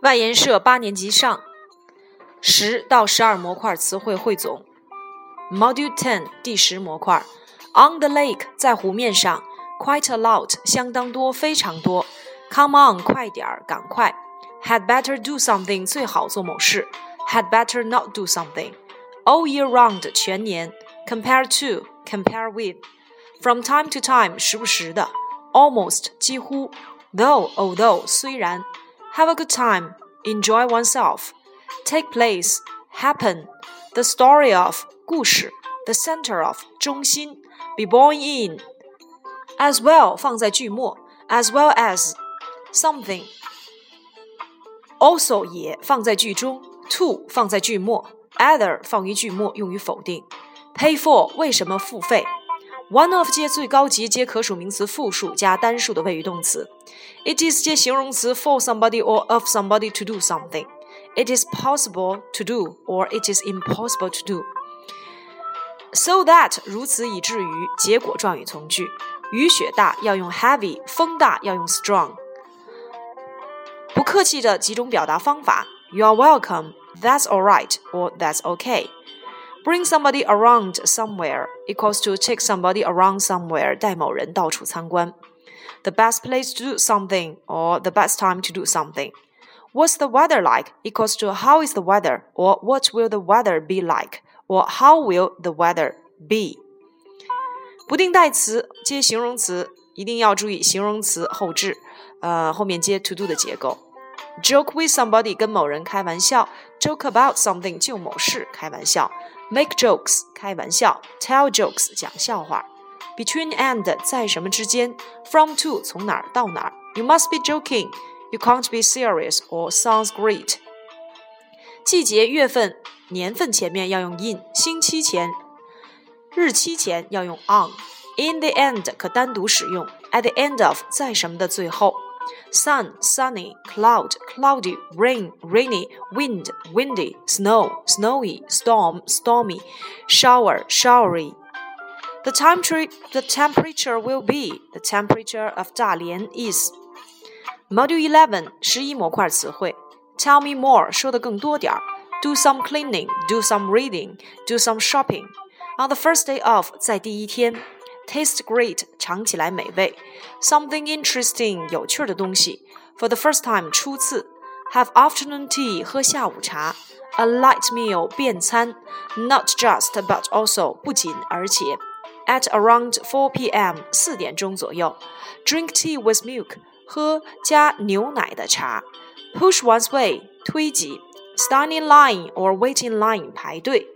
外研社八年级上十到十二模块词汇汇总，Module Ten 第十模块，On the lake 在湖面上，Quite a lot 相当多，非常多，Come on 快点儿，赶快，Had better do something 最好做某事，Had better not do something。All year round 全年，Compare to compare with，From time to time 时不时的，Almost 几乎，Though although 虽然。have a good time, enjoy oneself, take place, happen, the story of 故事，the center of 中心，be born in, as well 放在句末，as well as something, also 也放在句中，to 放在句末，either 放于句末用于否定，pay for 为什么付费。 One of 接最高级接可数名词复数加单数的谓语动词。It is 接形容词 for somebody or of somebody to do something. It is possible to do or it is impossible to do. So that 如此以至于结果状语从句。雨雪大要用 heavy，风大要用 strong。不客气的几种表达方法：You are welcome. That's all right, or that's okay. Bring somebody around somewhere equals to take somebody around somewhere，带某人到处参观。The best place to do something or the best time to do something. What's the weather like equals to how is the weather or what will the weather be like or how will the weather be. 不定代词接形容词，一定要注意形容词后置，呃，后面接 to do 的结构。Joke with somebody 跟某人开玩笑，joke about something 就某事开玩笑。 Make jokes 开玩笑，tell jokes 讲笑话。Between and 在什么之间？From to 从哪儿到哪儿？You must be joking. You can't be serious or sounds great. 季节、月份、年份前面要用 in，星期前、日期前要用 on。In the end 可单独使用，at the end of 在什么的最后。 sun, sunny, cloud, cloudy, rain, rainy, wind, windy, snow, snowy, storm, stormy, shower, showery. The, temperature, the temperature will be, the temperature of Dalian is. Module 11, 十一模块词汇. Tell me more, 说的更多点儿. Do some cleaning, do some reading, do some shopping. On the first day of, 在第一天. Taste great，尝起来美味。Something interesting，有趣的东西。For the first time，初次。Have afternoon tea，喝下午茶。A light meal，便餐。Not just but also，不仅而且。At around 4 p.m. 四点钟左右。Drink tea with milk，喝加牛奶的茶。Push one's way，推挤。Stand in line or wait in line，排队。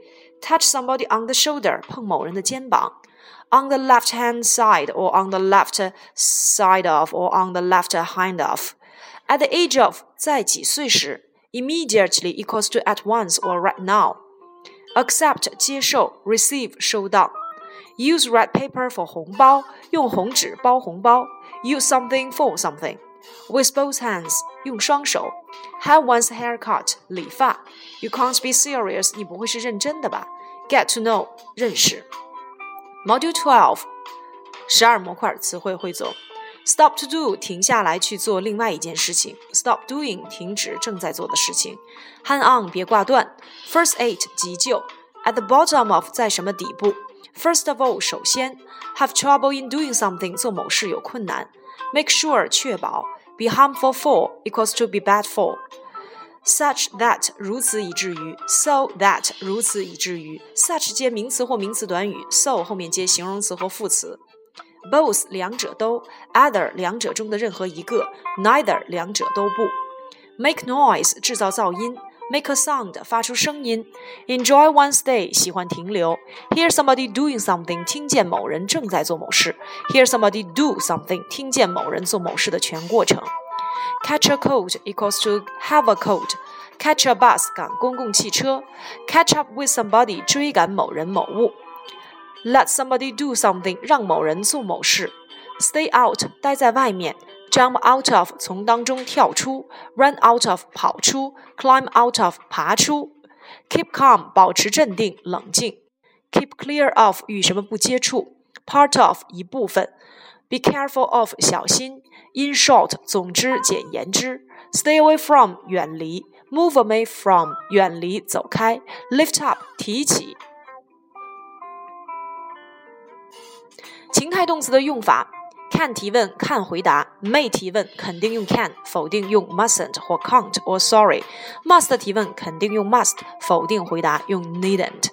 Touch somebody on the shoulder，碰某人的肩膀。 on the left hand side or on the left side of or on the left hand of. At the age of 在几岁时，immediately equals to at once or right now. Accept 接受，receive 收到。Use red paper for 红包，用红纸包红包。Use something for something. With both hands 用双手。Have one's hair cut 理发。You can't be serious 你不会是认真的吧？Get to know 认识。 Module Twelve，十二模块词汇汇总。Stop to do，停下来去做另外一件事情。Stop doing，停止正在做的事情。Hang on，别挂断。First aid，急救。At the bottom of，在什么底部？First of all，首先。Have trouble in doing something，做某事有困难。Make sure，确保。Be harmful for equals to be bad for。 Such that 如此以至于，so that 如此以至于，such 接名词或名词短语，so 后面接形容词或副词，both 两者都，either 两者中的任何一个，neither 两者都不，make noise 制造噪音，make a sound 发出声音，enjoy one stay 喜欢停留，hear somebody doing something 听见某人正在做某事，hear somebody do something 听见某人做某事的全过程。Catch a cold equals to have a cold. Catch a bus 赶公共汽车。Catch up with somebody 追赶某人某物。Let somebody do something 让某人做某事。Stay out 待在外面。Jump out of 从当中跳出。Run out of 跑出。Climb out of 爬出。Keep calm 保持镇定冷静。Keep clear of 与什么不接触。Part of 一部分。 Be careful of 小心。In short 总之简言之。Stay away from 远离。Move away from 远离走开。Lift up 提起。情态动词的用法：can 提问看回答；may 提问肯定用 can，否定用 mustn't 或 can't or sorry；must 提问肯定用 must，否定回答用 needn't。